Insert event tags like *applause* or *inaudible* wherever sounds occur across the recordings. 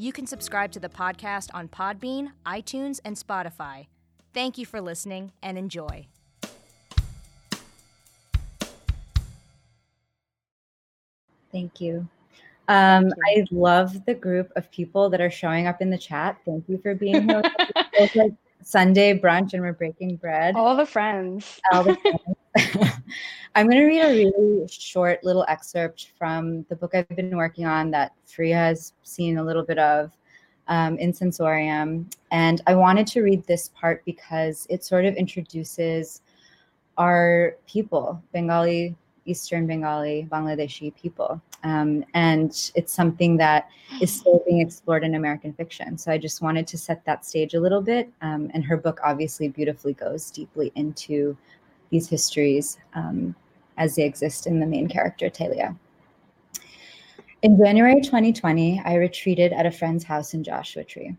You can subscribe to the podcast on Podbean, iTunes, and Spotify. Thank you for listening and enjoy. Thank you. Um, I love the group of people that are showing up in the chat. Thank you for being here. *laughs* it's like Sunday brunch and we're breaking bread. All the friends. All the friends. *laughs* I'm going to read a really short little excerpt from the book I've been working on that Free has seen a little bit of um, in Sensorium. And I wanted to read this part because it sort of introduces our people, Bengali, Eastern Bengali, Bangladeshi people. Um, and it's something that is still being explored in American fiction. So I just wanted to set that stage a little bit. Um, and her book obviously beautifully goes deeply into these histories um, as they exist in the main character, Talia. In January 2020, I retreated at a friend's house in Joshua Tree.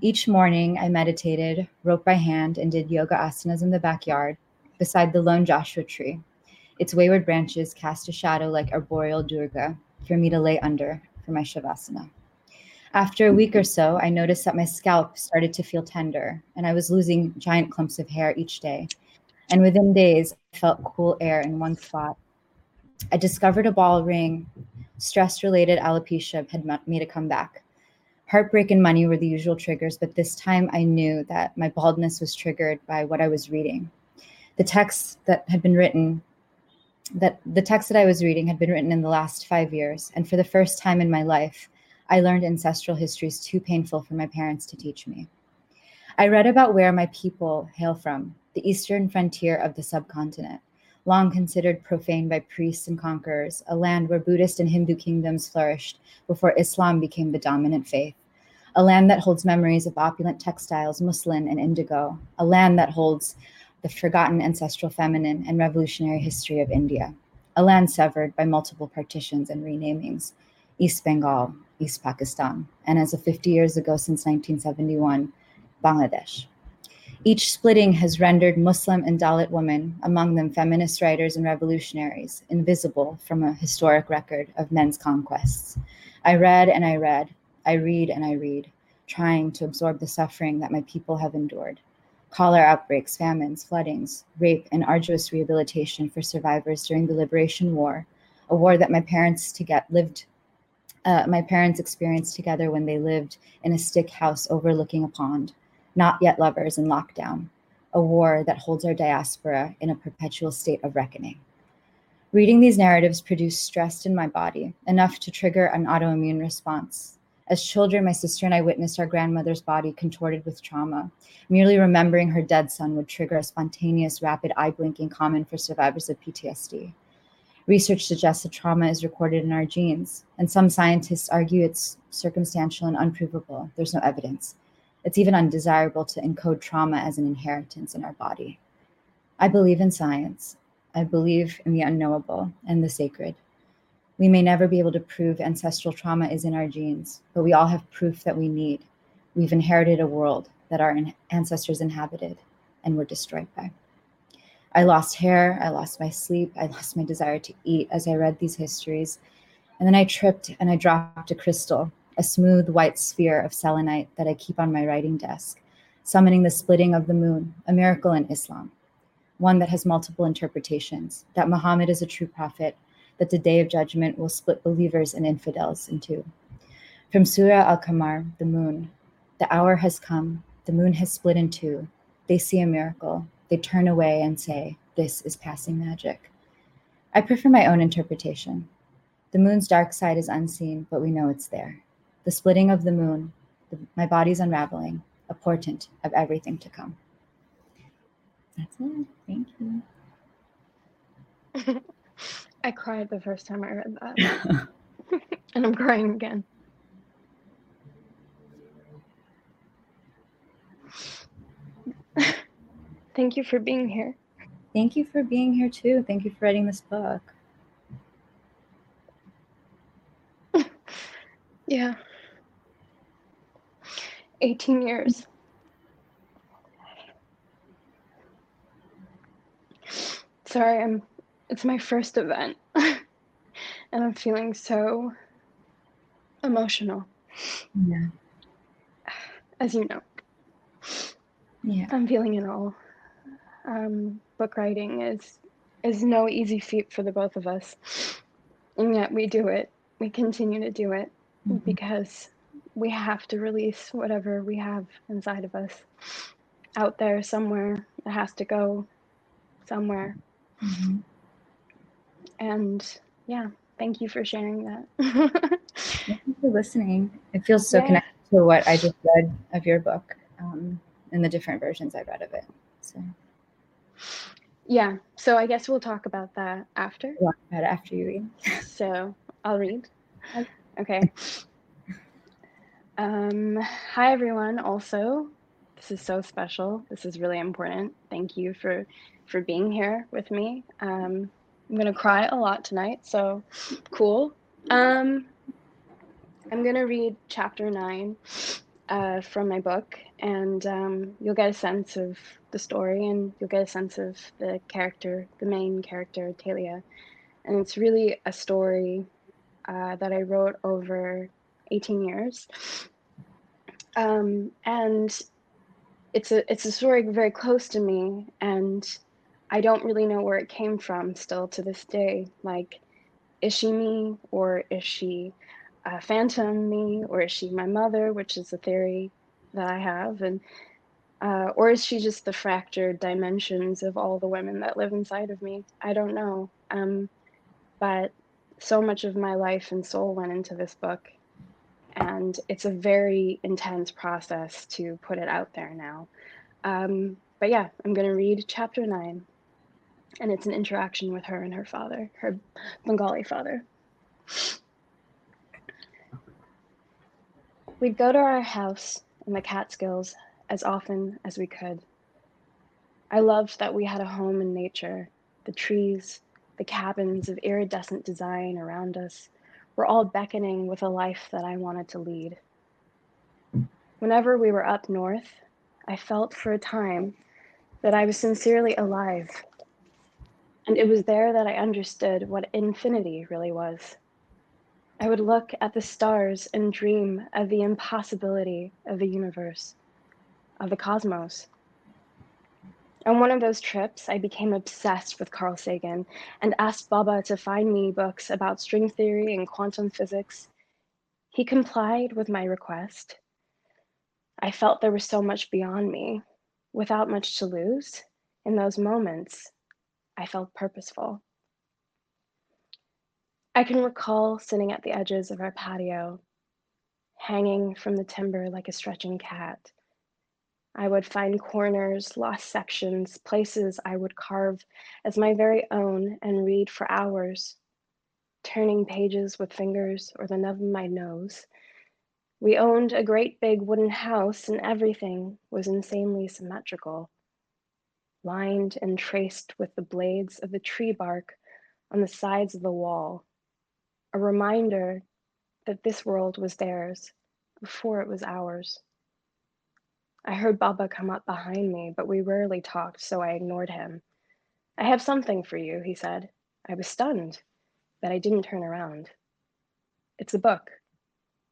Each morning, I meditated, wrote by hand, and did yoga asanas in the backyard beside the lone Joshua tree. Its wayward branches cast a shadow like arboreal durga for me to lay under for my shavasana. After a week or so, I noticed that my scalp started to feel tender, and I was losing giant clumps of hair each day. And within days, I felt cool air in one spot. I discovered a ball ring. Stress related alopecia had made a comeback. Heartbreak and money were the usual triggers, but this time I knew that my baldness was triggered by what I was reading. The text that had been written, that the text that I was reading had been written in the last five years, and for the first time in my life, I learned ancestral histories too painful for my parents to teach me. I read about where my people hail from, the eastern frontier of the subcontinent, long considered profane by priests and conquerors, a land where Buddhist and Hindu kingdoms flourished before Islam became the dominant faith, a land that holds memories of opulent textiles, muslin, and indigo, a land that holds the forgotten ancestral feminine and revolutionary history of India, a land severed by multiple partitions and renamings, East Bengal, East Pakistan, and as of 50 years ago since 1971, Bangladesh. Each splitting has rendered Muslim and Dalit women, among them feminist writers and revolutionaries, invisible from a historic record of men's conquests. I read and I read, I read and I read, trying to absorb the suffering that my people have endured cholera outbreaks, famines, floodings, rape, and arduous rehabilitation for survivors during the Liberation War, a war that my parents to get lived. Uh, my parents experienced together when they lived in a stick house overlooking a pond not yet lovers in lockdown, a war that holds our diaspora in a perpetual state of reckoning. Reading these narratives produced stress in my body, enough to trigger an autoimmune response. As children, my sister and I witnessed our grandmother's body contorted with trauma. Merely remembering her dead son would trigger a spontaneous, rapid eye blinking common for survivors of PTSD. Research suggests that trauma is recorded in our genes, and some scientists argue it's circumstantial and unprovable. There's no evidence. It's even undesirable to encode trauma as an inheritance in our body. I believe in science. I believe in the unknowable and the sacred. We may never be able to prove ancestral trauma is in our genes, but we all have proof that we need. We've inherited a world that our ancestors inhabited and were destroyed by. I lost hair, I lost my sleep, I lost my desire to eat as I read these histories. And then I tripped and I dropped a crystal a smooth white sphere of selenite that I keep on my writing desk, summoning the splitting of the moon, a miracle in Islam, one that has multiple interpretations, that Muhammad is a true prophet, that the day of judgment will split believers and infidels in two. From Surah Al Qamar, the moon, the hour has come, the moon has split in two. They see a miracle. They turn away and say, This is passing magic. I prefer my own interpretation. The moon's dark side is unseen, but we know it's there. The splitting of the moon, the, my body's unraveling, a portent of everything to come. That's it. Thank you. *laughs* I cried the first time I read that. *laughs* and I'm crying again. *laughs* Thank you for being here. Thank you for being here too. Thank you for writing this book. yeah. 18 years. Sorry, I'm it's my first event. *laughs* and I'm feeling so emotional. Yeah. As you know. Yeah. I'm feeling it all. Um, book writing is is no easy feat for the both of us. And yet we do it. We continue to do it mm-hmm. because we have to release whatever we have inside of us out there somewhere. It has to go somewhere. Mm-hmm. And yeah, thank you for sharing that. *laughs* thank you for listening. It feels so yeah. connected to what I just read of your book um, and the different versions I read of it. So. Yeah, so I guess we'll talk about that after. About after you read. so I'll read. Okay. *laughs* Um, hi everyone. Also, this is so special. This is really important. Thank you for for being here with me. Um, I'm gonna cry a lot tonight, so cool. Um, I'm gonna read chapter nine uh, from my book, and um, you'll get a sense of the story, and you'll get a sense of the character, the main character, Talia. And it's really a story uh, that I wrote over 18 years, um, and it's a it's a story very close to me, and I don't really know where it came from still to this day. Like, is she me or is she a phantom me or is she my mother, which is a theory that I have, and uh, or is she just the fractured dimensions of all the women that live inside of me? I don't know. Um, but so much of my life and soul went into this book, and it's a very intense process to put it out there now. Um, but yeah, I'm going to read chapter nine and it's an interaction with her and her father, her Bengali father. We'd go to our house in the Catskills as often as we could. I loved that we had a home in nature. The trees, the cabins of iridescent design around us were all beckoning with a life that I wanted to lead. Whenever we were up north, I felt for a time that I was sincerely alive and it was there that I understood what infinity really was. I would look at the stars and dream of the impossibility of the universe, of the cosmos. On one of those trips, I became obsessed with Carl Sagan and asked Baba to find me books about string theory and quantum physics. He complied with my request. I felt there was so much beyond me, without much to lose. In those moments, I felt purposeful. I can recall sitting at the edges of our patio, hanging from the timber like a stretching cat. I would find corners, lost sections, places I would carve as my very own and read for hours, turning pages with fingers or the nub of my nose. We owned a great big wooden house, and everything was insanely symmetrical lined and traced with the blades of the tree bark on the sides of the wall, a reminder that this world was theirs before it was ours. I heard Baba come up behind me, but we rarely talked, so I ignored him. I have something for you, he said. I was stunned, but I didn't turn around. It's a book.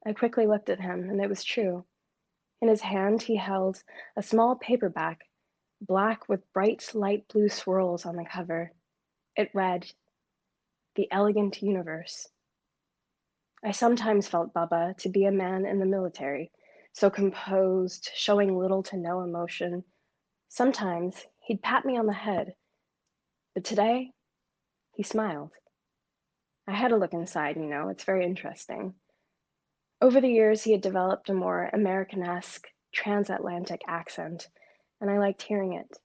I quickly looked at him, and it was true. In his hand, he held a small paperback black with bright light blue swirls on the cover. It read, The Elegant Universe. I sometimes felt Baba to be a man in the military, so composed, showing little to no emotion. Sometimes he'd pat me on the head, But today, he smiled. I had a look inside, you know, it's very interesting. Over the years, he had developed a more Americanesque transatlantic accent, and I liked hearing it.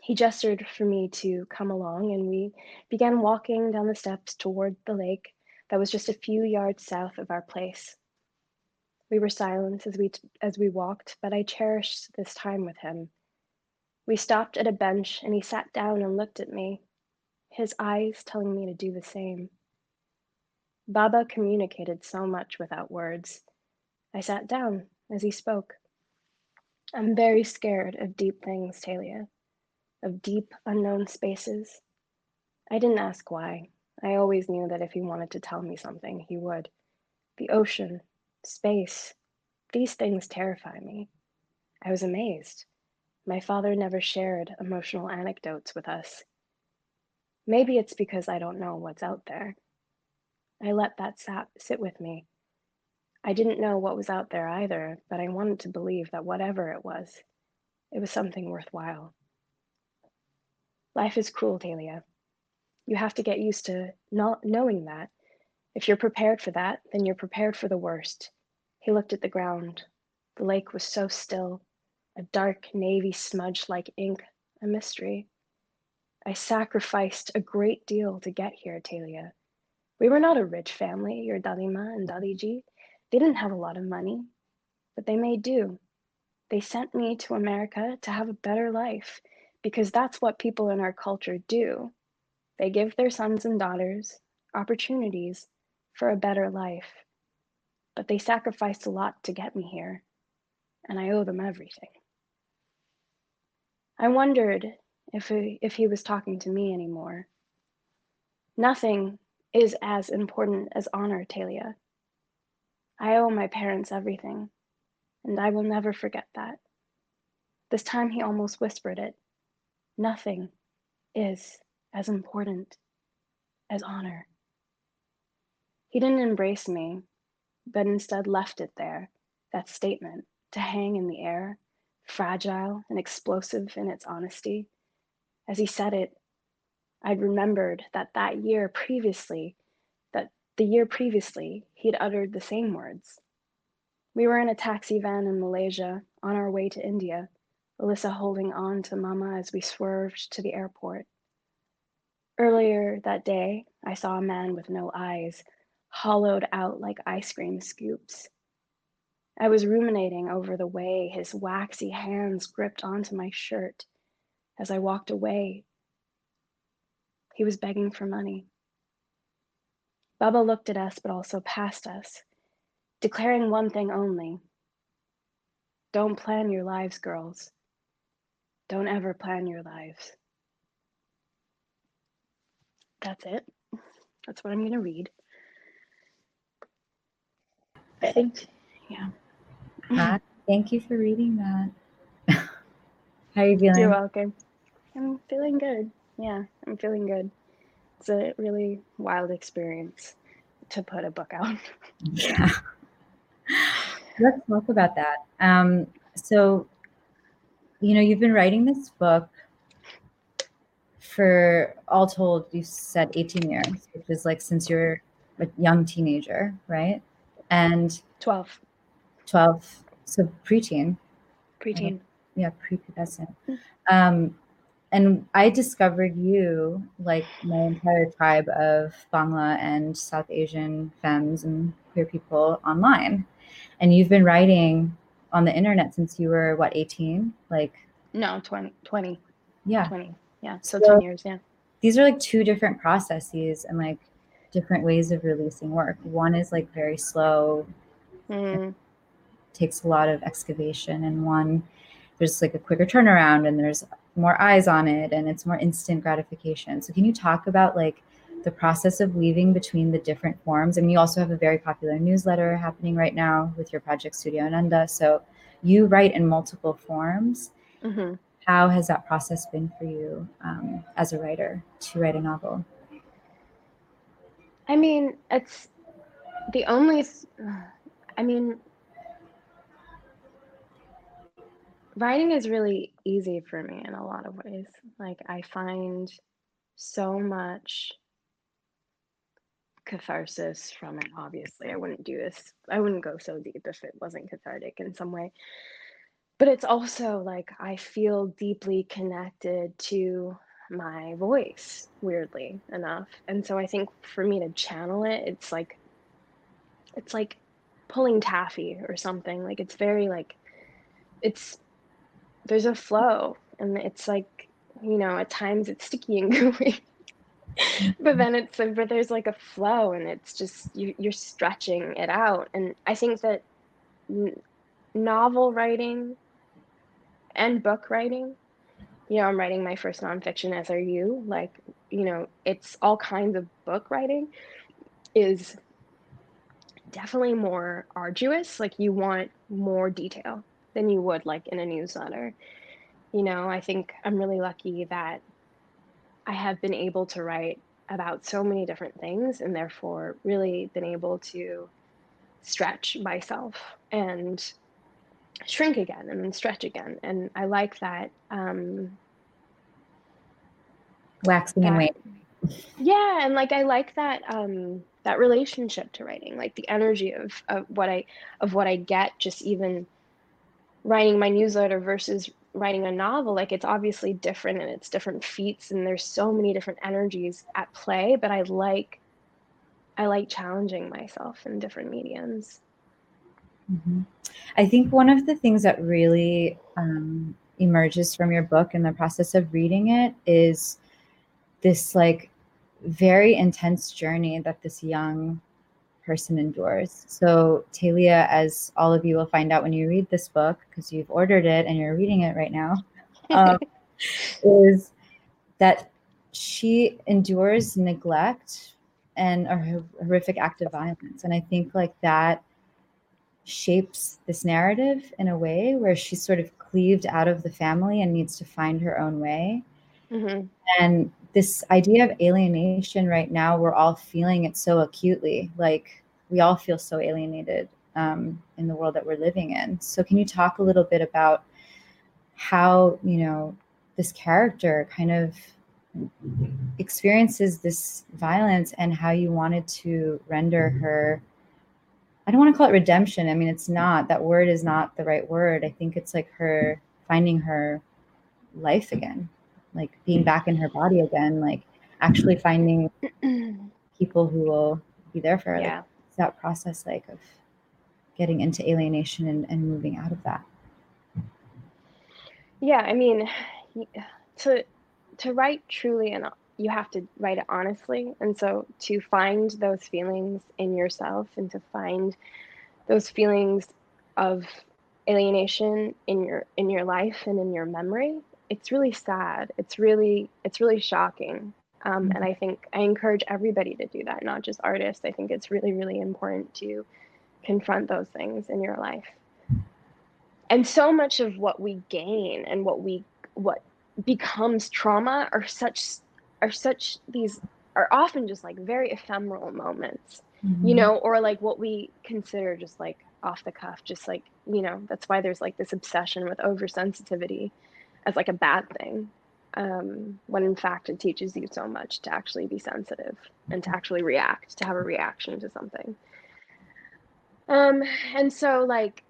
He gestured for me to come along, and we began walking down the steps toward the lake that was just a few yards south of our place. We were silent as we, as we walked, but I cherished this time with him. We stopped at a bench, and he sat down and looked at me, his eyes telling me to do the same. Baba communicated so much without words. I sat down as he spoke. I'm very scared of deep things, Talia, of deep, unknown spaces. I didn't ask why. I always knew that if he wanted to tell me something, he would. The ocean, space, these things terrify me. I was amazed. My father never shared emotional anecdotes with us. Maybe it's because I don't know what's out there. I let that sap sit with me. I didn't know what was out there either, but I wanted to believe that whatever it was, it was something worthwhile. Life is cruel, Talia. You have to get used to not knowing that. If you're prepared for that, then you're prepared for the worst. He looked at the ground. The lake was so still, a dark navy smudge like ink, a mystery. I sacrificed a great deal to get here, Talia. We were not a rich family, your Dadima and Dadiji. They didn't have a lot of money, but they made do. They sent me to America to have a better life because that's what people in our culture do. They give their sons and daughters opportunities for a better life. But they sacrificed a lot to get me here, and I owe them everything. I wondered if he, if he was talking to me anymore. Nothing is as important as honor, Talia. I owe my parents everything, and I will never forget that. This time he almost whispered it. Nothing is as important as honor. He didn't embrace me, but instead left it there, that statement, to hang in the air, fragile and explosive in its honesty. As he said it, I'd remembered that that year previously, that the year previously, he'd uttered the same words. We were in a taxi van in Malaysia on our way to India, Alyssa holding on to Mama as we swerved to the airport. Earlier that day, I saw a man with no eyes, hollowed out like ice cream scoops. I was ruminating over the way his waxy hands gripped onto my shirt as I walked away he was begging for money. Baba looked at us, but also past us, declaring one thing only Don't plan your lives, girls. Don't ever plan your lives. That's it. That's what I'm going to read. I think, yeah. Uh, thank you for reading that. *laughs* How are you feeling? You're welcome. I'm feeling good yeah, I'm feeling good. It's a really wild experience to put a book out. *laughs* yeah. Let's talk about that. Um, so, you know, you've been writing this book for all told, you said 18 years, which is like since you're a young teenager, right? And 12. 12. So preteen. Preteen. Yeah, prepubescent. Um, and I discovered you, like my entire tribe of Bangla and South Asian femmes and queer people online. And you've been writing on the internet since you were what, 18? Like No, 20 20. Yeah. 20. Yeah. So, so 10 years, yeah. These are like two different processes and like different ways of releasing work. One is like very slow, mm. takes a lot of excavation, and one there's like a quicker turnaround and there's more eyes on it and it's more instant gratification. So can you talk about like the process of weaving between the different forms? I mean, you also have a very popular newsletter happening right now with your project Studio Ananda. So you write in multiple forms. Mm-hmm. How has that process been for you um, as a writer to write a novel? I mean, it's the only. I mean, writing is really easy for me in a lot of ways. Like I find so much catharsis from it. Obviously, I wouldn't do this. I wouldn't go so deep if it wasn't cathartic in some way. But it's also like I feel deeply connected to my voice, weirdly enough. And so I think for me to channel it, it's like it's like pulling taffy or something. Like it's very like it's there's a flow and it's like, you know, at times it's sticky and *laughs* gooey. but then it's but there's like a flow and it's just you, you're stretching it out and i think that novel writing and book writing you know i'm writing my first nonfiction as are you like you know it's all kinds of book writing is definitely more arduous like you want more detail than you would like in a newsletter. You know i think i'm really lucky that I have been able to write about so many different things and therefore really been able to stretch myself and shrink again and then stretch again. And I like that. Um, Waxing and weight. Yeah, and like I like that um, that relationship to writing, like the energy of of what I of what I get just even writing my newsletter versus writing a novel like it's obviously different and it's different feats and there's so many different energies at play but i like i like challenging myself in different mediums mm-hmm. i think one of the things that really um, emerges from your book in the process of reading it is this like very intense journey that this young person endures. So, Talia, as all of you will find out when you read this book, because you've ordered it and you're reading it right now, *laughs* um, is that she endures neglect and a horrific act of violence. And I think like that shapes this narrative in a way where she's sort of cleaved out of the family and needs to find her own way. Mm-hmm. And this idea of alienation right now, we're all feeling it so acutely. Like we all feel so alienated um, in the world that we're living in. So, can you talk a little bit about how, you know, this character kind of experiences this violence and how you wanted to render her? I don't want to call it redemption. I mean, it's not. That word is not the right word. I think it's like her finding her life again like being back in her body again, like actually finding *clears throat* people who will be there for her. Yeah. Like, that process like of getting into alienation and, and moving out of that. Yeah, I mean, *sighs* to to write truly and you have to write it honestly, and so to find those feelings in yourself and to find those feelings of alienation in your in your life and in your memory it's really sad. It's really it's really shocking. Um, and I think I encourage everybody to do that, not just artists. I think it's really really important to confront those things in your life. And so much of what we gain and what we what becomes trauma are such are such these are often just like very ephemeral moments mm-hmm. you know or like what we consider just like off the cuff just like you know that's why there's like this obsession with oversensitivity as like a bad thing um, when in fact it teaches you so much to actually be sensitive and to actually react to have a reaction to something um, and so like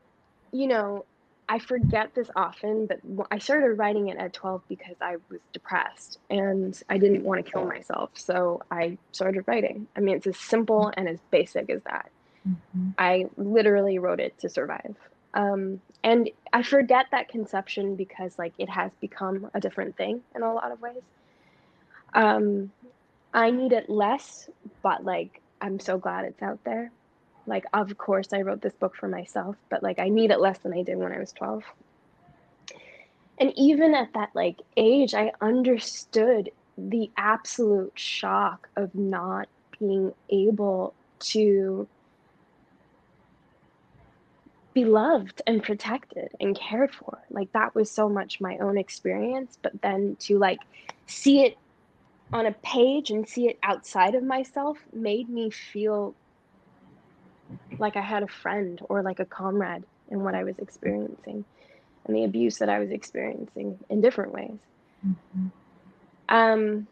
you know i forget this often but i started writing it at 12 because i was depressed and i didn't want to kill myself so i started writing i mean it's as simple and as basic as that mm-hmm. i literally wrote it to survive um, and I forget that conception because like it has become a different thing in a lot of ways. Um, I need it less, but like I'm so glad it's out there. Like of course I wrote this book for myself, but like I need it less than I did when I was 12. And even at that like age, I understood the absolute shock of not being able to be loved and protected and cared for. Like that was so much my own experience, but then to like see it on a page and see it outside of myself made me feel like I had a friend or like a comrade in what I was experiencing. and the abuse that I was experiencing in different ways. Mhm. Um,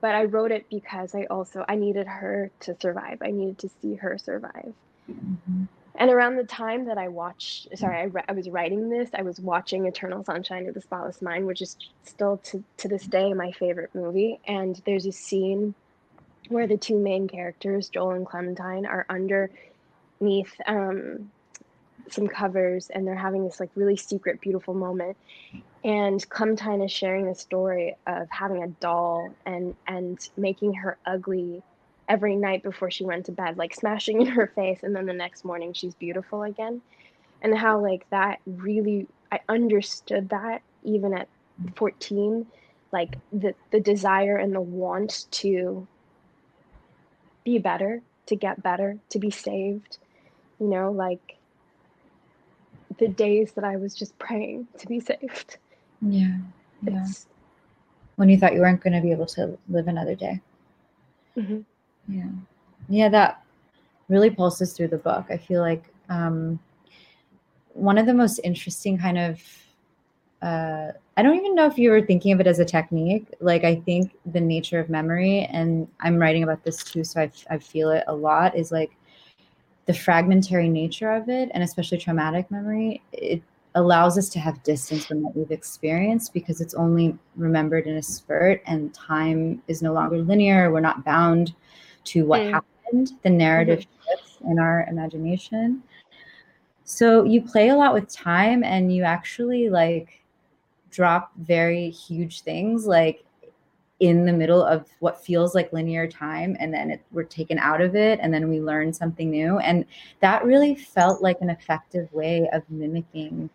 but I wrote it because I also I needed her to survive. I needed to see her survive. Mhm. And around the time that I watched, sorry, I, re- I was writing this, I was watching Eternal Sunshine of the Spotless Mind, which is still to, to this day my favorite movie. And there's a scene where the two main characters, Joel and Clementine, are underneath um, some covers and they're having this like really secret, beautiful moment. And Clementine is sharing the story of having a doll and and making her ugly every night before she went to bed, like smashing in her face, and then the next morning she's beautiful again. And how like that really I understood that even at 14, like the the desire and the want to be better, to get better, to be saved. You know, like the days that I was just praying to be saved. Yeah. Yeah. It's When you thought you weren't going to be able to live another day. Mhm. Yeah. Yeah, that really pulses through the book. I feel like um, one of the most interesting kind of uh, I don't even know if you were thinking of it as a technique. Like, I think the nature of memory, and I'm writing about this too, so I, I feel it a lot, is like the fragmentary nature of it, and especially traumatic memory. It allows us to have distance from what we've experienced because it's only remembered in a spurt, and time is no longer linear. We're not bound to what Mm. happened. The narrative shifts in our imagination. So you play a lot with time, and you actually like drop very huge things like in the middle of what feels like linear time and then it, we're taken out of it and then we learn something new. And that really felt like an effective way of mimicking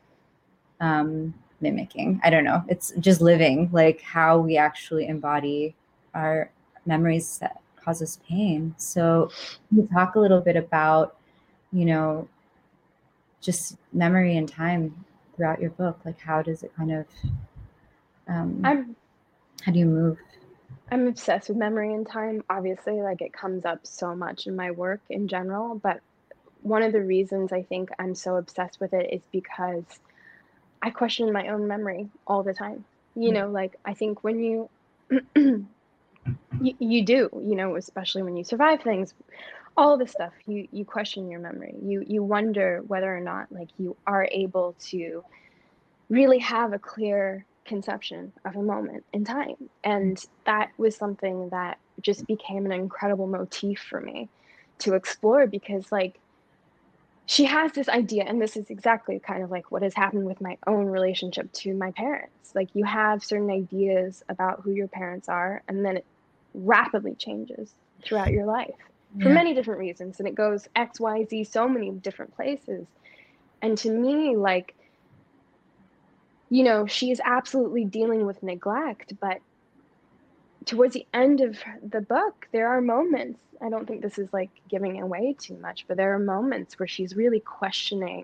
um mimicking. I don't know. It's just living like how we actually embody our memories that cause us pain. So you talk a little bit about you know just memory and time throughout your book like how does it kind of um I'm how do you move I'm obsessed with memory and time. Obviously, like it comes up so much in my work in general, but one of the reasons I think I'm so obsessed with it is because I question my own memory all the time. You Mm. know, like I think when you *clears throat* you, you do, you know, especially when you survive things, all this stuff, you you question your memory. You you wonder whether or not like you are able to really have a clear conception of a moment in time. And that was something that just became an incredible motif for me to explore because, like, she has this idea, and this is exactly kind of like what has happened with my own relationship to my parents. Like, you have certain ideas about who your parents are, and then it rapidly changes throughout your life for Yeah. many different reasons and it goes xyz so many different places and to me like you know she is absolutely dealing with neglect but towards the end of the book there are moments i don't think this is like giving away too much but there are moments where she's really questioning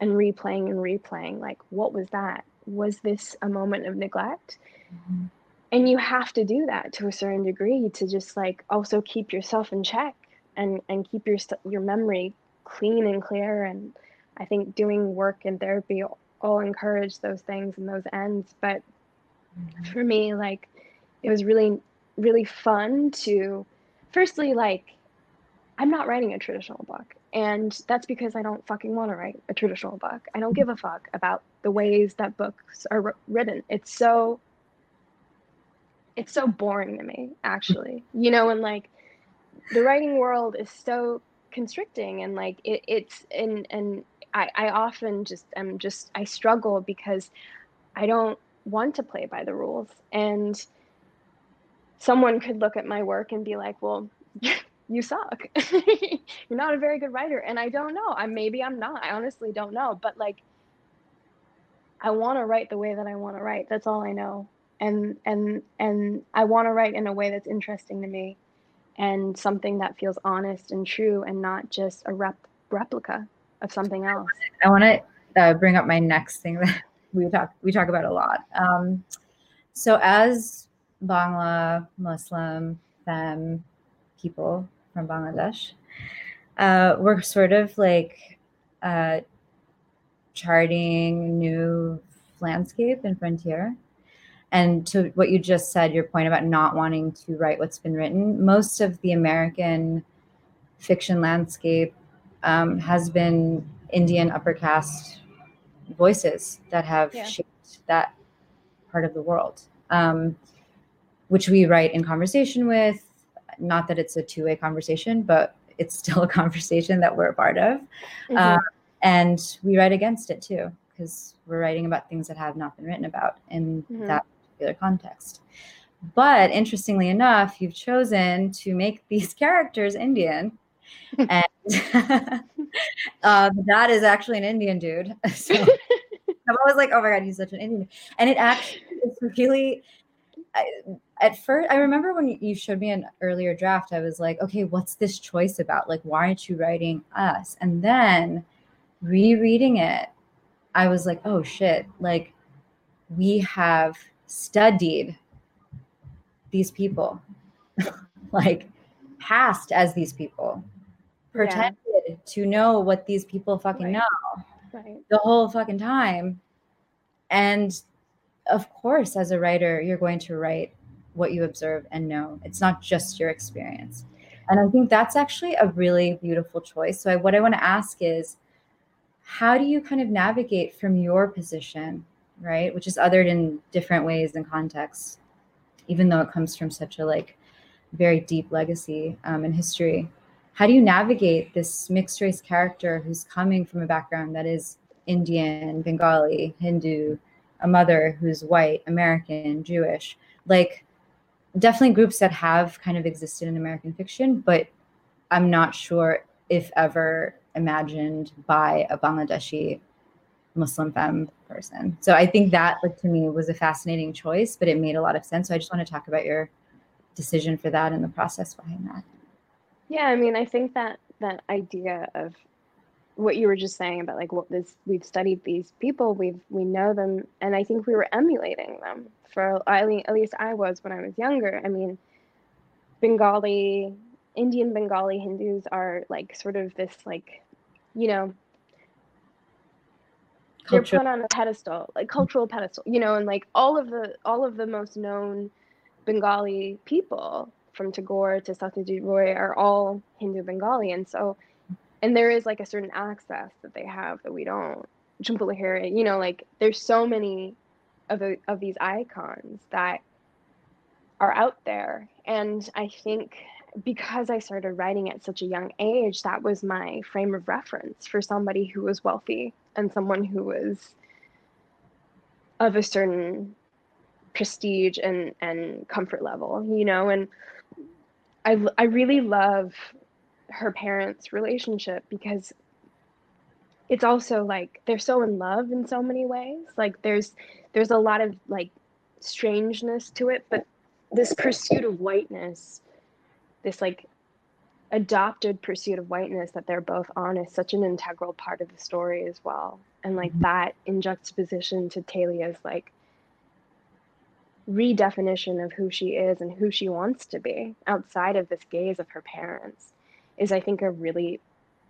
and replaying and replaying like what was that was this a moment of neglect Mhm. And you have to do that to a certain degree to just like also keep yourself in check and and keep your st- your memory clean and clear. And i think doing work and therapy all encourage those things and those ends. But mm-hmm. for me like it was really really fun to firstly like i'm not writing a traditional book. And that's because i don't fucking want to write a traditional book. I don't mm-hmm. give a fuck about the ways that books are wr- written. It's so it's so boring to me actually. You know and like the writing world is so constricting and like it, it's and and I, I often just am just i struggle because i don't want to play by the rules. And someone could look at my work and be like well *laughs* you suck. *laughs* You're not a very good writer. And i don't know. I maybe i'm not. I honestly don't know. But like i want to write the way that i want to write. That's all i know and and and i want to write in a way that's interesting to me and something that feels honest and true and not just a rep- replica of something else I want to uh, bring up my next thing *laughs* that we talk we talk about a lot. Um, so as Bangla Muslim femme people from Bangladesh, uh, we're sort of like uh, charting new landscape and frontier. And to what you just said, your point about not wanting to write what's been written, most of the American fiction landscape um, has been Indian upper caste voices that have yeah. shaped that part of the world, um, which we write in conversation with. Not that it's a two way conversation, but it's still *laughs* a conversation that we're a part of. Mm-hmm. Uh, and we write against it too, because we're writing about things that have not been written about in mm-hmm. that particular context. But interestingly enough, you've chosen to make these *laughs* characters Indian. *laughs* and *laughs* um, that is actually an Indian dude. So I'm always like, oh my God, he's such an Indian. And it actually is really, I, at first, I remember when you showed me an earlier draft, I was like, okay, what's this choice about? Like, why aren't you writing us? And then rereading it, I was like, oh shit, like we have studied these people, *laughs* like passed as these people, pretended yeah. to know what these people fucking right. know right. the whole fucking time. And of course, as a writer, you're going to write what you observe and know. It's not just your experience. And I think that's actually a really beautiful choice. So, I, what I want to ask is how do you kind of navigate from your position, right? Which is othered in different ways and contexts, even though it comes from such a like very deep legacy um, in history. How do you navigate this mixed race character who's coming from a background that is Indian, Bengali, Hindu, a mother who's white, American, Jewish? Like, definitely groups that have kind of existed in American fiction, but I'm not sure if ever imagined by a Bangladeshi Muslim femme person. So I think that like to me was a fascinating choice, but it made a lot of sense. So I just want to talk about your decision for that and the process behind that. Yeah, I mean, I think that that idea of what you were just saying about like what this we've studied these people, we've we know them, and I think we were emulating them for I mean, at least I was when I was younger. I mean, Bengali, Indian Bengali Hindus are like sort of this like you know, they're put on a pedestal, like cultural pedestal, you know, and like all of the all of the most known Bengali people from Tagore to Satyajit Ray are all Hindu Bengali, and so, and there is like a certain access that they have that we don't. Jhumpa Lahiri, you know, like there's so many of the, of these icons that are out there, and I think because I started writing at such a young age, that was my frame of reference for somebody who was wealthy and someone who was of a certain prestige and and comfort level, you know, and I I really love her parents' relationship because it's also like they're so in love in so many ways. Like there's there's a lot of like strangeness to it, but this pursuit of whiteness this like adopted pursuit of whiteness that they're both on is such an integral part of the story as well. And like mm-hmm. that in juxtaposition to Talia's like redefinition of who she is and who she wants to be outside of this gaze of her parents is I think a really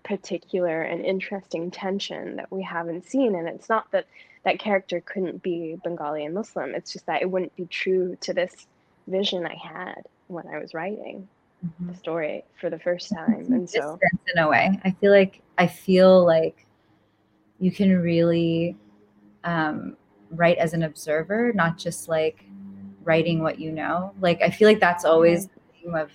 particular and interesting tension that we haven't seen and it's not that that character couldn't be Bengali and Muslim it's just that it wouldn't be true to this vision I had when I was writing mm-hmm. the story for the first time. And so, in a way, I feel like I feel like you can really um, write as an observer, not just like writing what you know. Like I feel like that's always the theme of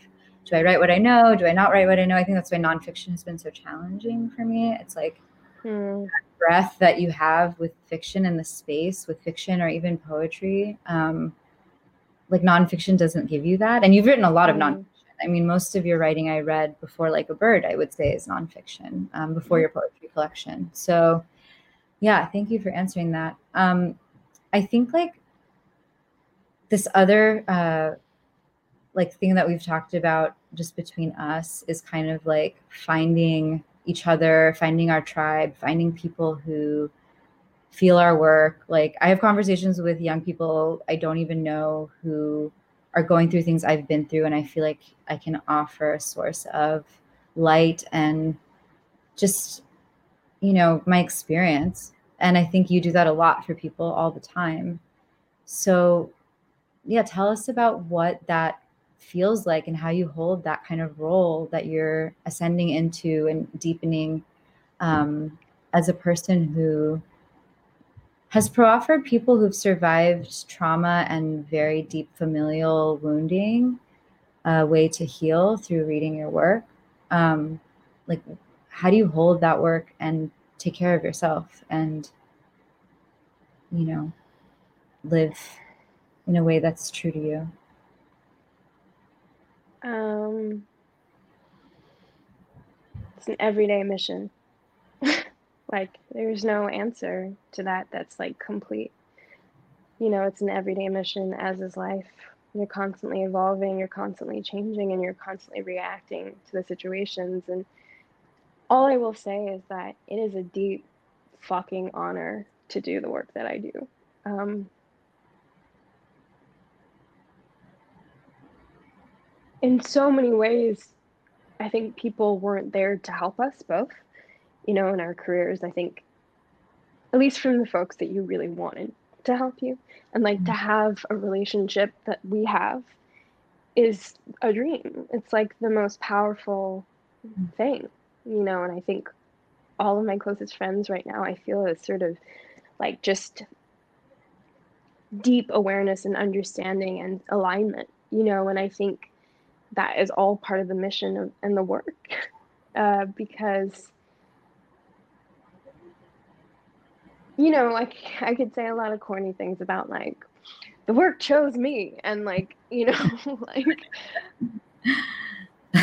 do I write what I know? Do I not write what I know? I think that's why nonfiction has been so challenging for me. It's like hmm. breath that you have with fiction and the space with fiction or even poetry. Um, like nonfiction doesn't give you that. And you've written a lot of non I mean, most of your writing I read before Like a Bird, I would say, is nonfiction um, before your poetry collection. So, yeah, thank you for answering that. Um, I think like this other uh, like thing that we've talked about just between us is kind of like finding each other, finding our tribe, finding people who feel our work. Like I have conversations with young people I don't even know who are going through things I've been through, and I feel like I can offer a source of light and just, you know, my experience And I think you do that a lot for people all the time. So, yeah, tell us about what that feels like and how you hold that kind of role that you're ascending into and deepening um, as a person who has pro offered people who've survived trauma and very deep familial wounding a way to heal through reading your work. Um, like, how do you hold that work and take care of yourself and, you know, live in a way that's true to you? Um, it's an everyday mission. Like, there's no answer to that that's like complete. You know, it's an everyday mission, as is life. You're constantly evolving, you're constantly changing, and you're constantly reacting to the situations. And all I will say is that it is a deep fucking honor to do the work that I do. Um, in so many ways, I think people weren't there to help us both, you know, in our careers. I think, at least from the folks that you really wanted to help you, and like to mm-hmm. have a relationship that we have is a dream. It's like the most powerful mm-hmm. thing, you know, and I think all of my closest friends right now, I feel is sort of like just deep awareness and understanding and alignment, you know, and I think that is all part of the mission of, and the work *laughs* uh, because you know like *laughs* i could say a lot of corny things about like the work chose me and like you know *laughs* like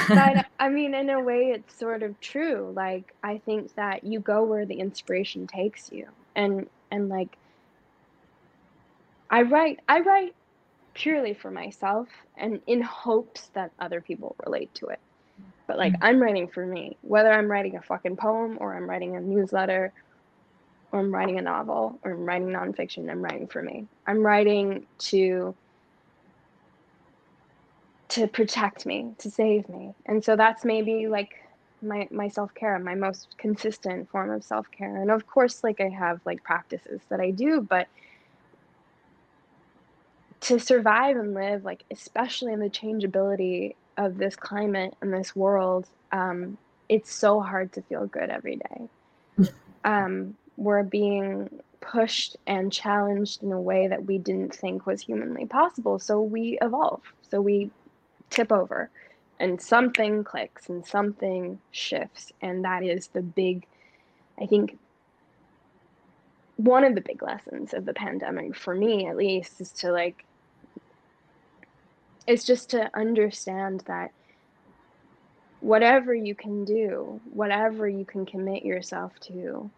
but *laughs* i mean in a way it's sort of true like i think that you go where the inspiration takes you and and like i write i write purely for myself and in hopes that other people relate to it. But like mm-hmm. I'm writing for me, whether I'm writing a fucking poem or I'm writing a newsletter or I'm writing a novel or I'm writing nonfiction, I'm writing for me. I'm writing to to protect me, to save me. And so that's maybe like my my self-care, my most consistent form of self-care. And of course like I have like practices that I do, but to survive and live, like especially in the changeability of this climate and this world, um, it's so hard to feel good every day. *laughs* Um, we're being pushed and challenged in a way that we didn't think was humanly possible. So we evolve. So we tip over and something clicks and something shifts. And that is the big, I think, one of the big lessons of the pandemic for me at least is to like it's just to understand that whatever you can do, whatever you can commit yourself to,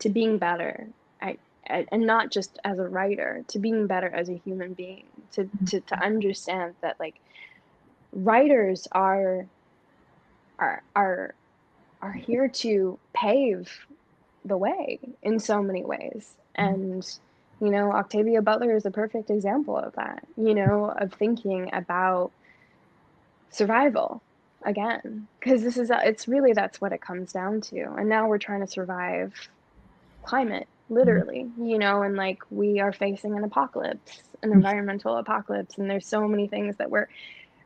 to being better, I, I, and not just as a writer, to being better as a human being, to, mm-hmm. to, to understand that like writers are are are are here to pave the way in so many ways mm-hmm. and you know, Octavia Butler is a perfect example of that, you know, of thinking about survival again. Because this is, it's really that's what it comes down to. And now we're trying to survive climate, literally, mm-hmm. you know, and like we are facing an apocalypse, an mm-hmm. environmental apocalypse. And there's so many things that we're,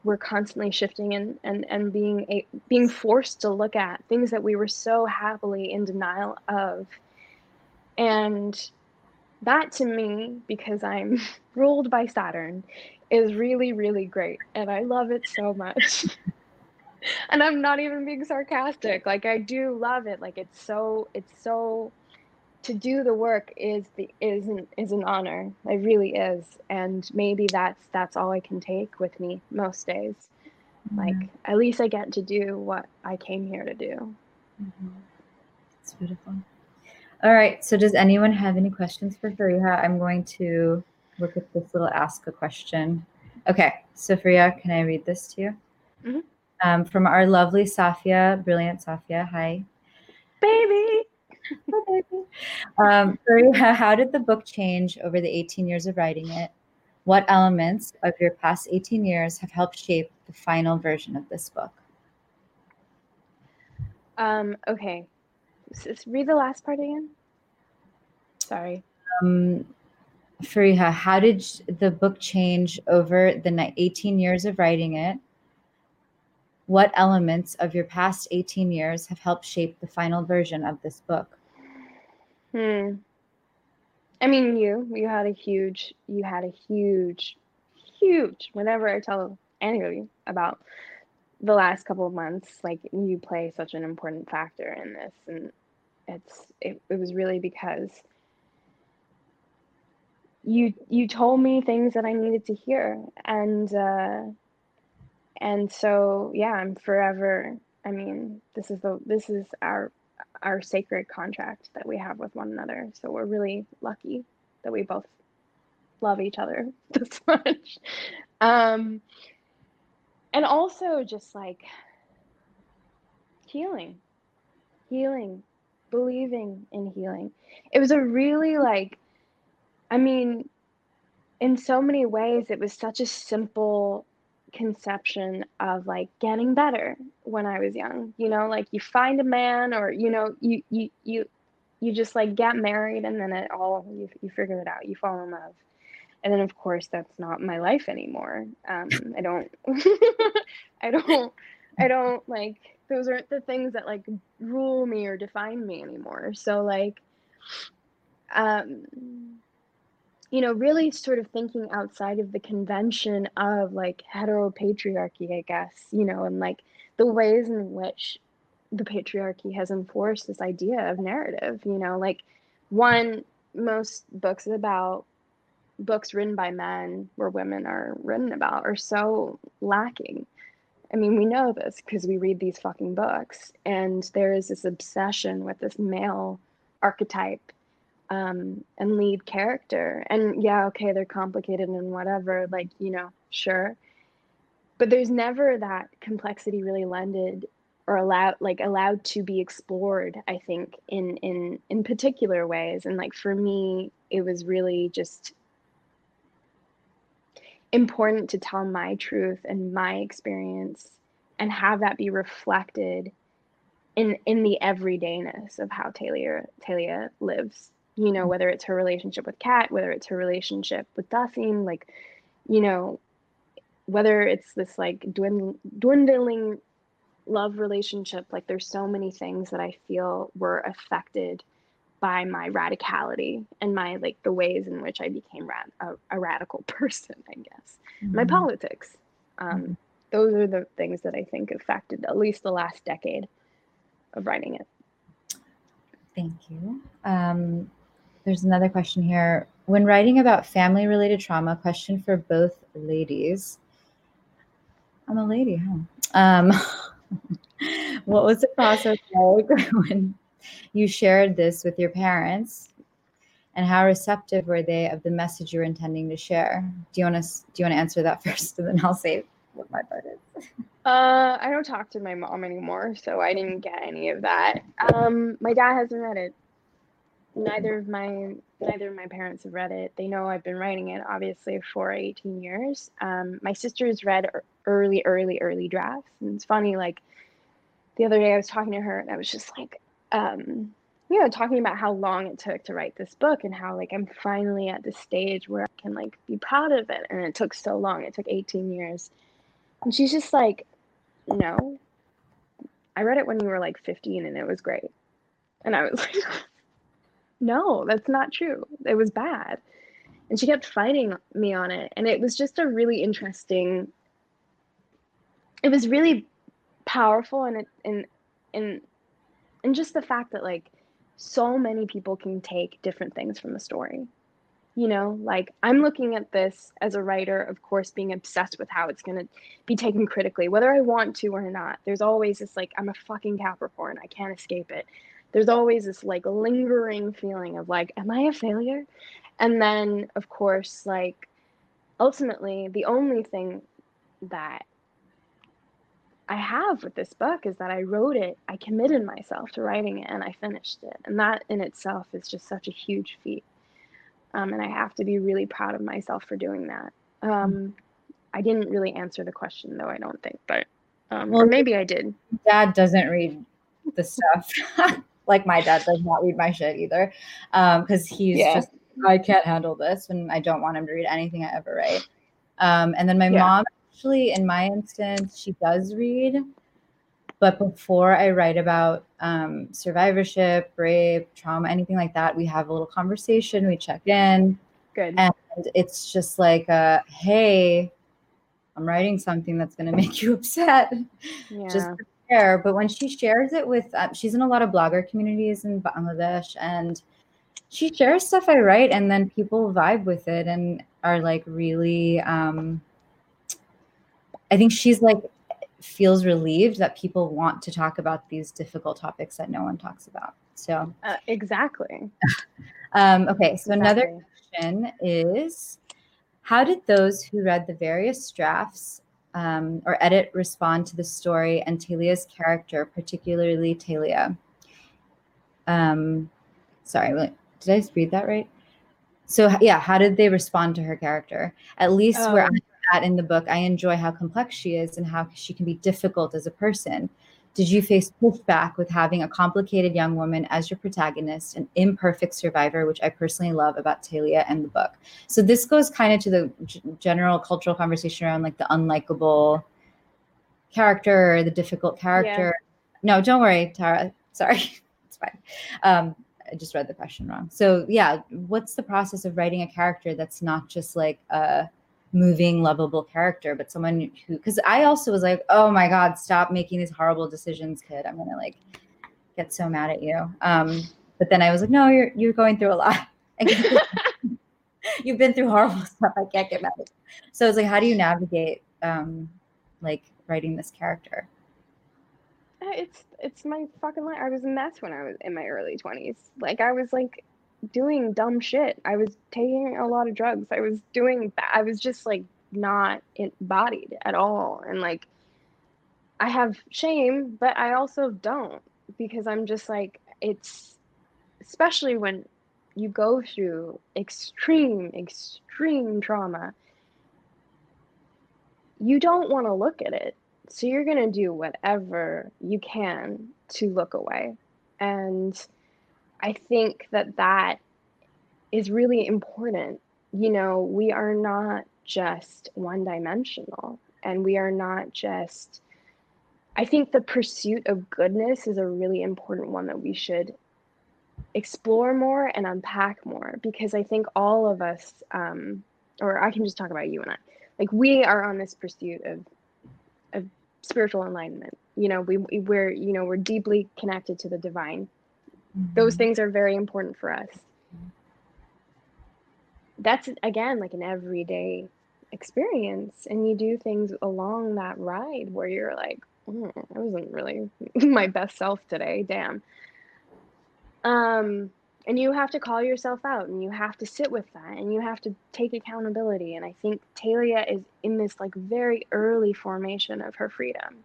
we're constantly shifting and, and, and being a, being forced to look at things that we were so happily in denial of. And that to me, because I'm *laughs* ruled by Saturn, is really, really great. And I love it so much. *laughs* and I'm not even being sarcastic. Like I do love it. Like it's so it's so to do the work is the is an is an honor. It really is. And maybe that's that's all I can take with me most days. Like at least I get to do what I came here to do. Mm-hmm. It's beautiful. All right. So does anyone have any questions for Fariha? I'm going to look at this little ask a question. Okay. So Fariha, can I read this to you? Mm-hmm. Um, from our lovely Safia, brilliant Safia. Hi. Baby. Um, how did the book change over the 18 years of writing it? What elements of your past 18 years have helped shape the final version of this book? Um, okay read the last part again. Sorry. Um, Fariha, how did the book change over the 18 years of writing it? What elements of your past 18 years have helped shape the final version of this book? Hmm. I mean, you you had a huge you had a huge, huge. Whenever I tell anybody about the last couple of months, like you play such an important factor in this, and it's it, it was really because you you told me things that I needed to hear, and uh, and so yeah, I'm forever. I mean, this is the this is our our sacred contract that we have with one another. So we're really lucky that we both love each other *laughs* this much. Um, and also just like healing, healing, believing in healing. It was a really like, I mean, in so many ways, it was such a simple conception of like getting better when I was young. You know, like you find a man or you know, you you you you just like get married and then it all you you figure it out. You fall in love. And then of course that's not my life anymore. Um *laughs* I don't *laughs* I don't I don't like those aren't the things that like rule me or define me anymore. So like um you know, really sort of thinking outside of the convention of like heteropatriarchy, I guess, you know, and like the ways in which the patriarchy has enforced this idea of narrative, you know, like one, most books about books written by men where women are written about are so lacking. I mean, we know this because we read these fucking books, and there is this obsession with this male archetype um, and lead character. And yeah, okay, they're complicated and whatever, like, you know, sure. But there's never that complexity really lended or allowed like allowed to be explored, I think, in in in particular ways. And like for me, it was really just important to tell my truth and my experience and have that be reflected in in the everydayness of how Talia Talia lives you know, whether it's her relationship with Kat, whether it's her relationship with Dasim, like, you know, whether it's this like dwindling, dwindling love relationship, like there's so many things that I feel were affected by my radicality and my like the ways in which I became rad- a, a radical *laughs* person, I guess. Mm-hmm. My politics. Um, mm-hmm. Those are the things that I think affected at least the last decade of writing it. Thank you. Um, there's another question here. When writing about family related trauma, question for both ladies. I'm a lady, huh? Um, *laughs* what was the process like *laughs* when you shared this with your parents? And how receptive were they of the message you were intending to share? Do you want to do you want to answer that *laughs* first, and then I'll say what my part is. Uh, I don't talk to my mom anymore, so I didn't get any of that. Um, my dad hasn't read it neither of my neither of my parents have read it. They know I've been writing it obviously for 18 years. Um, my sister's read early, early, early drafts, and it's funny. Like the other day, I was talking to her, and I was just like, um, you know, talking about how long it took to write this book, and how like I'm finally at the stage where I can like be proud of it, and it took so long. It took 18 years, and she's just like, no. I read it when you were like 15 and it was great. And I was like, *laughs* no, that's not true. It was bad. And she kept fighting me on it. And it was just a really interesting, it was really powerful and and and and just the fact that like so many people can take different things from a story you know like i'm looking at this as a writer of course being obsessed with how it's going to be taken critically whether i want to or not there's always this like i'm a fucking capricorn i can't escape it there's always this like lingering feeling of like, am I a failure? And then, of course, like ultimately, the only thing that I have with this book is that I wrote it, I committed myself to writing it, and I finished it. And that in itself is just such a huge feat. Um, and I have to be really proud of myself for doing that. Um, I didn't really answer the question, though, I don't think, but um, well, or maybe I did. Dad doesn't read the stuff. *laughs* like my dad does not read my shit either, because um, he's yeah. just I can't handle this, and I don't want him to read anything I ever write. Um, and then my yeah. mom, actually, in my instance, she does read, but before I write about um, survivorship, rape, trauma, anything like that, we have a little conversation. We check in. Good. And it's just like, a, hey, I'm writing something that's going *laughs* to make you upset. Yeah. Just prepare. But when she shares it with, uh, she's in a lot of blogger communities in Bangladesh, and she shares stuff I write, and then people vibe with it and are like really. Um, I think she's like feels relieved that people want to talk about these difficult topics that no one talks about. So uh, exactly. *laughs* um, okay, so exactly. another question is how did those who read the various drafts um, or edit respond to the story and Talia's character, particularly Talia? Um, sorry, did I read that right? So yeah, how did they respond to her character? At least oh. where I'm at in the book, I enjoy how complex she is and how she can be difficult as a person. Did you face pushback with having a complicated young woman as your protagonist, an imperfect survivor, which I personally love about Talia and the book? So this goes kind of to the g- general cultural conversation around like the unlikable character or the difficult character. Yeah. No, don't worry, Tara. Sorry, *laughs* it's fine. Um, I just read the question wrong. So yeah, what's the process of writing a character that's not just like a moving, lovable character, but someone who, because I also was like, oh my God, stop making these horrible decisions, kid. I'm gonna like get so mad at you. Um, but then I was like, no, you're you're going through a lot. *laughs* *laughs* You've been through horrible *laughs* stuff. I can't get mad at you. So it's like, how do you navigate um, like writing this character? Uh, it's it's my fucking life. I was a mess when I was in my early twenties. Like I was like doing dumb shit. I was taking a lot of drugs. I was doing I was just like not embodied at all. And like I have shame, but I also don't because I'm just like it's especially when you go through extreme extreme trauma. You don't want to look at it. So you're going to do whatever you can to look away. And I think that that is really important. You know, we are not just one dimensional and we are not just, I think the pursuit of goodness is a really important one that we should explore more and unpack more because I think all of us, um, or I can just talk about you and I, like we are on this pursuit of, of spiritual enlightenment. You know, we, we're, you know, we're deeply connected to the divine Mm-hmm. Those things are very important for us. That's again like an everyday experience, and you do things along that ride where you're like, I wasn't really *laughs* my best self today. Damn. Um, and you have to call yourself out and you have to sit with that and you have to take accountability and i think talia is in this like very early formation of her freedom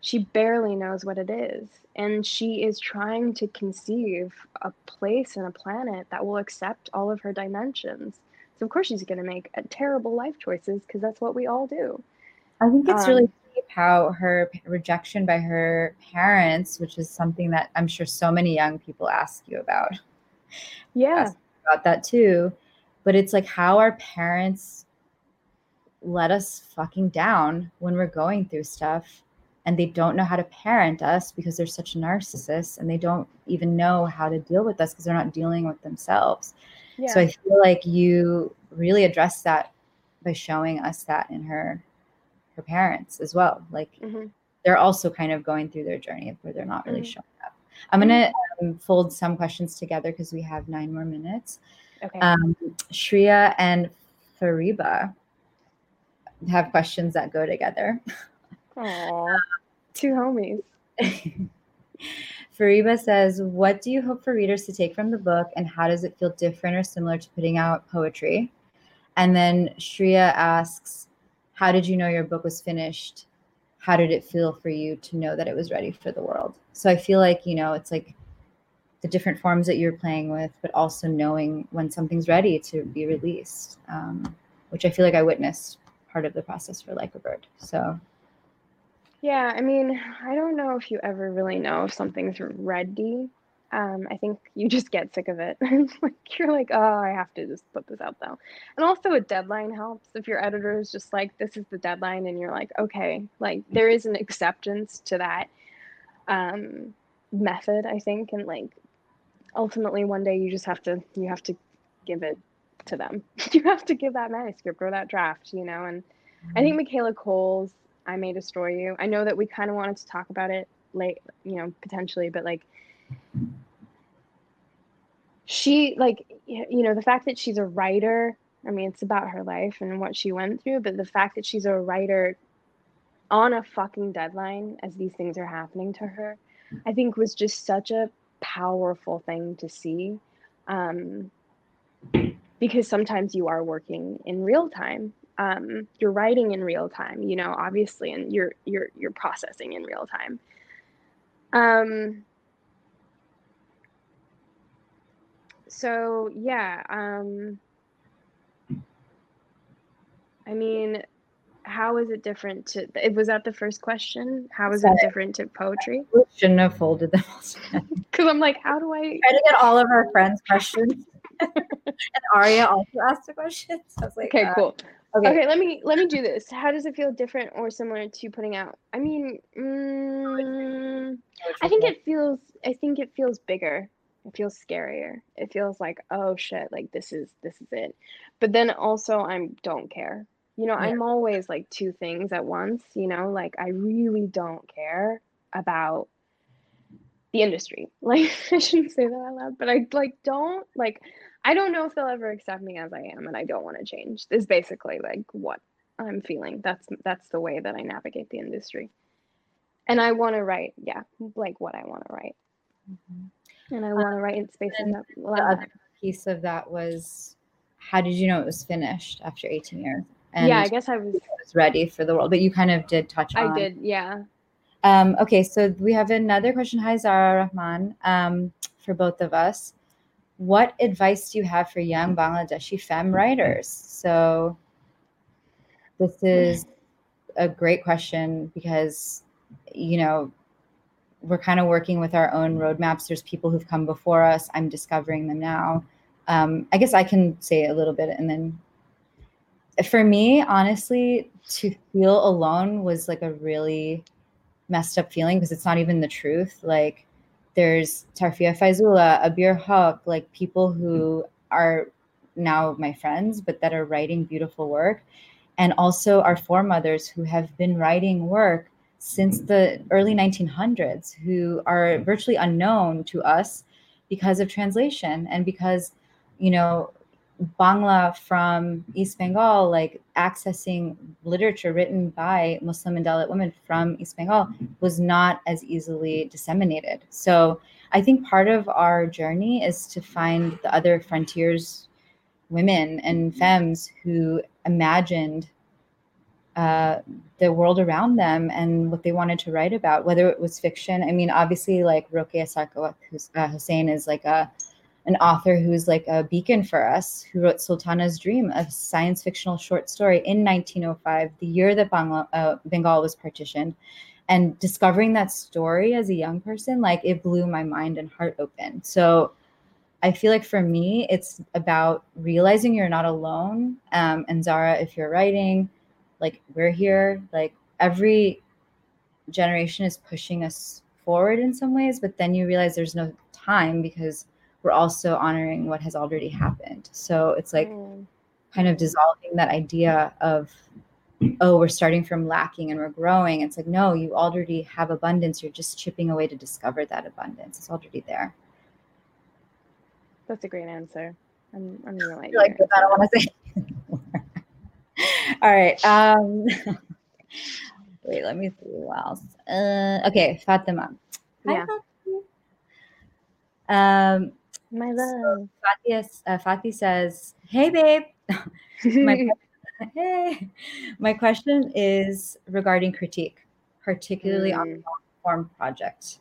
she barely knows what it is. And she is trying to conceive a place and a planet that will accept all of her dimensions. So, of course, she's going to make terrible life choices because that's what we all do. I think it's um, really deep how her rejection by her parents, which is something that I'm sure so many young people ask you about. Yeah. About that too. But it's like how our parents let us fucking down when we're going through stuff and they don't know how to parent us because they're such narcissists and they don't even know how to deal with us because they're not dealing with themselves. Yeah. So I feel like you really address that by showing us that in her her parents as well. Like mm-hmm. they're also kind of going through their journey where they're not really mm-hmm. showing up. I'm gonna mm-hmm. um, fold some questions together because we have nine more minutes. Okay. Um, Shreya and Fariba have questions that go together. Aww, *laughs* two homies. *laughs* Fariba says, What do you hope for readers to take from the book, and how does it feel different or similar to putting out poetry? And then Shreya asks, How did you know your book was finished? How did it feel for you to know that it was ready for the world? So I feel like, you know, it's like the different forms that you're playing with, but also knowing when something's ready to be released, um, which I feel like I witnessed part of the process for Like a Bird. So Yeah, I mean, I don't know if you ever really know if something's ready. Um, I think you just get sick of it. *laughs* like you're like, oh, I have to just put this out though. And also a deadline helps. If your editor is just like, this is the deadline, and you're like, okay, like there is an acceptance to that um, method, I think, and like ultimately one day you just have to you have to give it to them. *laughs* you have to give that manuscript or that draft, you know. And I think Michaela Coel's I May Destroy You. I know that we kind of wanted to talk about it late, you know, potentially, but like she like you know the fact that she's a writer i mean it's about her life and what she went through but the fact that she's a writer on a fucking deadline as these things are happening to her i think was just such a powerful thing to see um, because sometimes you are working in real time um, you're writing in real time you know obviously and you're you're you're processing in real time. Um, so yeah um i mean how is it different to it was that the first question? How is it different to poetry? *laughs* We shouldn't have folded them because *laughs* i'm like how do i try to get all of our friends questions. *laughs* And aria also asked a question so i was like okay uh, cool okay. okay let me let me do this. How does it feel different or similar to putting out? I mean mm, i think it feels i think it feels bigger. It feels scarier. It feels like oh shit like this is this is it. But then also i'm don't care. You know yeah. i'm always like two things at once you know? Like i really don't care about the industry. *laughs* Like i shouldn't say that out loud but i like don't like i don't know if they'll ever accept me as i am and i don't want to change is basically like what i'm feeling that's that's the way that i navigate the industry and i want to write yeah like what i want to write mm-hmm and I want to write in spaces that the other piece of that was how did you know it was finished after 18 years? And yeah, I guess I was, was ready for the world, but you kind of did touch on. I did, yeah. Um, okay, so we have another question. Hi, Zara Rahman, um, for both of us. What advice do you have for young Bangladeshi femme writers? So, this is a great question because, you know, we're kind of working with our own roadmaps. There's people who've come before us. I'm discovering them now. Um, I guess I can say a little bit, and then for me, honestly, to feel alone was like a really messed up feeling because it's not even the truth. Like there's Tarfia Faizullah, Abeer Hoque, like people who are now my friends, but that are writing beautiful work. And also our foremothers who have been writing work since the early 1900s who are virtually unknown to us because of translation and because you know Bangla from East Bengal, like accessing literature written by Muslim and Dalit women from East Bengal was not as easily disseminated. So I think part of our journey is to find the other frontiers women and femmes who imagined uh, the world around them and what they wanted to write about, whether it was fiction. I mean, obviously, like Rokeya Sarkar uh, Hussain is like a an author who's like a beacon for us, who wrote Sultana's Dream, a science fictional short story in 1905, the year that Bangla, uh, Bengal was partitioned. And discovering that story as a young person, like it blew my mind and heart open. So I feel like for me, it's about realizing you're not alone. Um, and Zara, if you're writing, like we're here like every generation is pushing us forward in some ways but then you realize there's no time because we're also honoring what has already happened so it's like mm. kind of dissolving that idea of oh we're starting from lacking and we're growing it's like no you already have abundance you're just chipping away to discover that abundance it's already there that's a great answer i'm, I'm really like i don't want to say *laughs* All right. Um, *laughs* wait, let me see who else. Uh, okay, Fatima. Yeah. Um, my love. So uh, Fatih says, "Hey, babe. *laughs* my, *laughs* *laughs* hey, my question is regarding critique, particularly mm. on the long form project.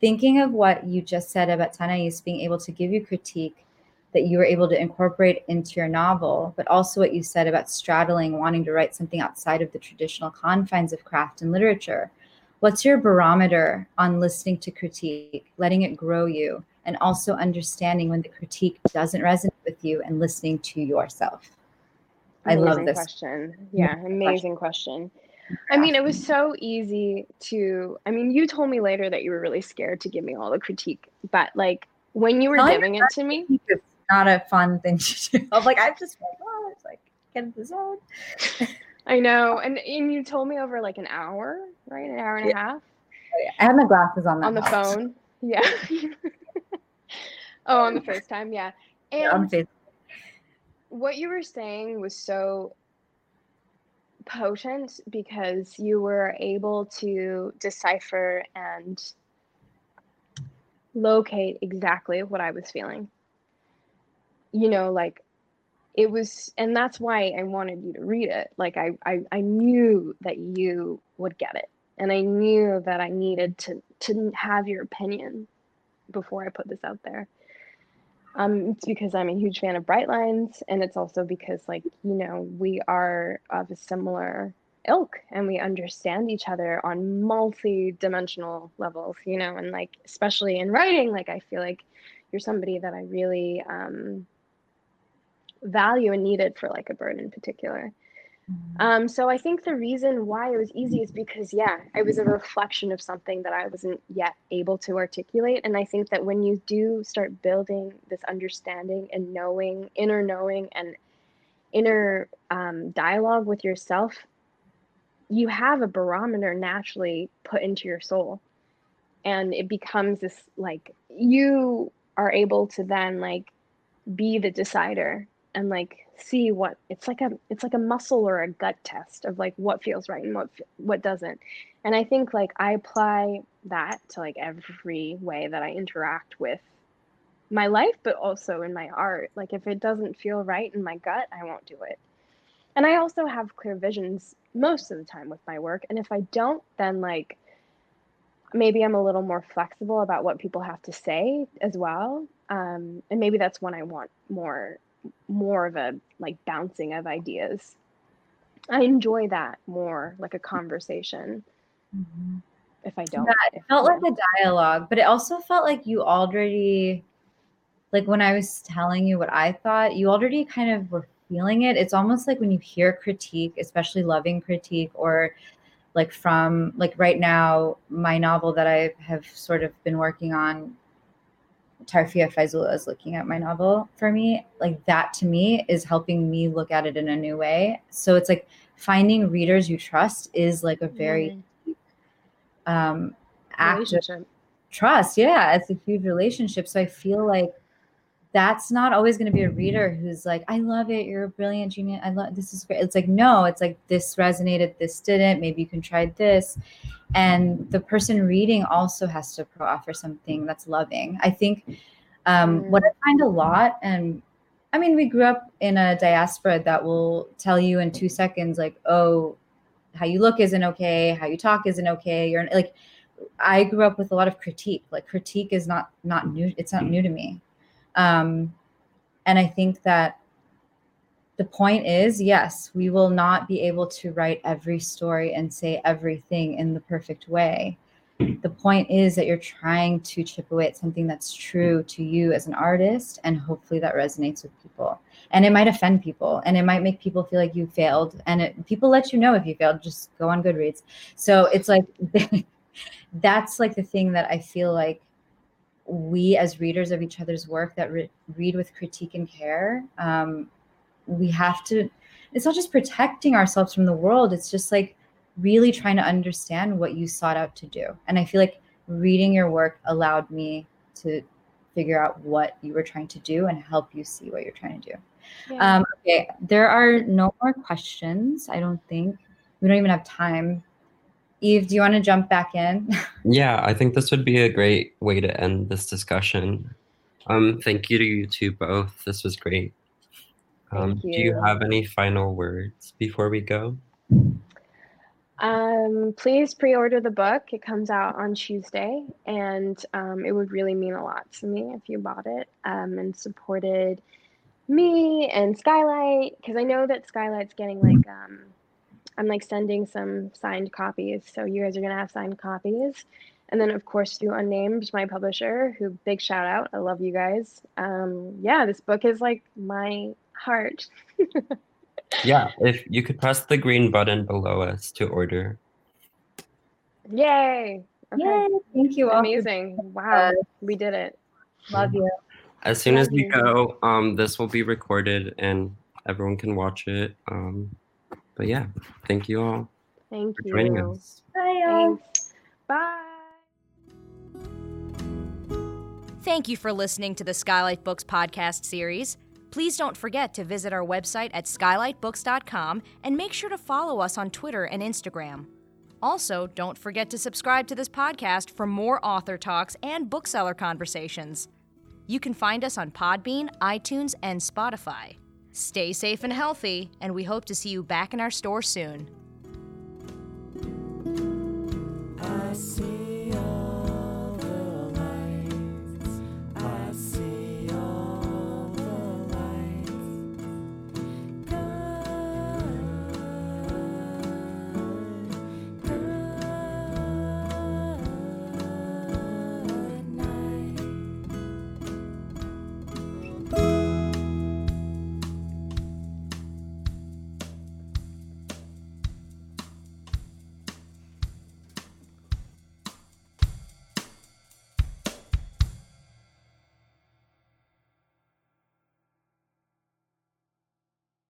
Thinking of what you just said about Tanais being able to give you critique that you were able to incorporate into your novel, but also what you said about straddling, wanting to write something outside of the traditional confines of craft and literature. what's your barometer on listening to critique, letting it grow you, and also understanding when the critique doesn't resonate with you and listening to yourself? Amazing I love this question. Yeah, amazing question. I mean, it was so easy to. I mean, you told me later that you were really scared to give me all the critique, but like when you were giving it to me, It's not a fun thing to do. *laughs* I'm like, I'm just like, oh, it's like get this *laughs* on. I know, and and you told me over like an hour, right? An hour and a half oh, I had my glasses on that on the helps. phone. Yeah. *laughs* oh, on the FaceTime, yeah. And *laughs* Yeah, on Facebook. what you were saying was so potent because you were able to decipher and locate exactly what I was feeling. You know, like it was, and that's why I wanted you to read it. Like I, I, I knew that you would get it, and I knew that I needed to to have your opinion before I put this out there. Um, it's because I'm a huge fan of Bright Lines, and it's also because, like, you know, we are of a similar ilk and we understand each other on multi-dimensional levels, you know, and like, especially in writing, like, I feel like you're somebody that I really um, value and needed for like a bird in particular. Um, so I think the reason why it was easy is because, yeah, it was a reflection of something that I wasn't yet able to articulate. And I think that when you do start building this understanding and knowing, inner knowing, and inner um, dialogue with yourself, you have a barometer naturally put into your soul. And it becomes this like, you are able to then like be the decider and like see what it's like a it's like a muscle or a gut test of like what feels right and what what doesn't. And i think like i apply that to like every way that i interact with my life but also in my art. Like if it doesn't feel right in my gut i won't do it. And i also have clear visions most of the time with my work. And if i don't then like maybe i'm a little more flexible about what people have to say as well. Um, and maybe that's when i want more more of a like bouncing of ideas. I enjoy that more like a conversation. Mhm. If I don't, Yeah, It felt like a dialogue, but it also felt like you already, like when I was telling you what I thought, you already kind of were feeling it. It's almost like when you hear critique, especially loving critique, or like from like right now, my novel that I have sort of been working on, Tarfia Faizullah is looking at my novel for me. Like that to me is helping me look at it in a new way. So it's like finding readers you trust is like a very Mm, um relationship. trust yeah it's a huge relationship so i feel like that's not always going to be a reader who's like i love it you're a brilliant genius i love this is great it's like no it's like this resonated this didn't maybe you can try this and the person reading also has to offer something that's loving i think um, what i find a lot and i mean we grew up in a diaspora that will tell you in two seconds like oh how you look isn't okay how you talk isn't okay you're like I grew up with a lot of critique. Like critique is not not new. It's not new to me. Um, and I think that the point is, yes, we will not be able to write every story and say everything in the perfect way. The point is that you're trying to chip away at something that's true to you as an artist, and hopefully that resonates with people. And it might offend people, and it might make people feel like you failed. And it, people let you know if you failed. Just go on Goodreads. So it's like *laughs* that's like the thing that I feel like we as readers of each other's work that re- read with critique and care, um, we have to. It's not just protecting ourselves from the world. It's just like really trying to understand what you sought out to do. And I feel like reading your work allowed me to figure out what you were trying to do and help you see what you're trying to do. Yeah. Um, okay, there are no more questions. I don't think we don't even have time. Eve, do you want to jump back in? *laughs* Yeah, I think this would be a great way to end this discussion. Um, thank you to you two both. This was great. Um, Thank Do you you. have any final words before we go? Um, please pre-order the book. It comes out on Tuesday, and um, it would really mean a lot to me if you bought it um, and supported me and Skylight because I know that Skylight's getting like um, I'm like sending some signed copies. So you guys are gonna have signed copies. And then of course through Unnamed, my publisher, who big shout out. I love you guys. Um, yeah, this book is like my heart. *laughs* Yeah, if you could press the green button below us to order. Yay! Okay. Yay! Thank you all. for- Amazing. Wow, we did it. Love you. As soon as we you. go, um, this will be recorded and everyone can watch it. Um, but yeah, thank you all Thank for joining you. us. Bye, y'all. Bye. Thank you for listening to the Skylight Books podcast series. Please don't forget to visit our website at skylightbooks.com and make sure to follow us on Twitter and Instagram. Also, don't forget to subscribe to this podcast for more author talks and bookseller conversations. You can find us on Podbean, iTunes, and Spotify. Stay safe and healthy, and we hope to see you back in our store soon.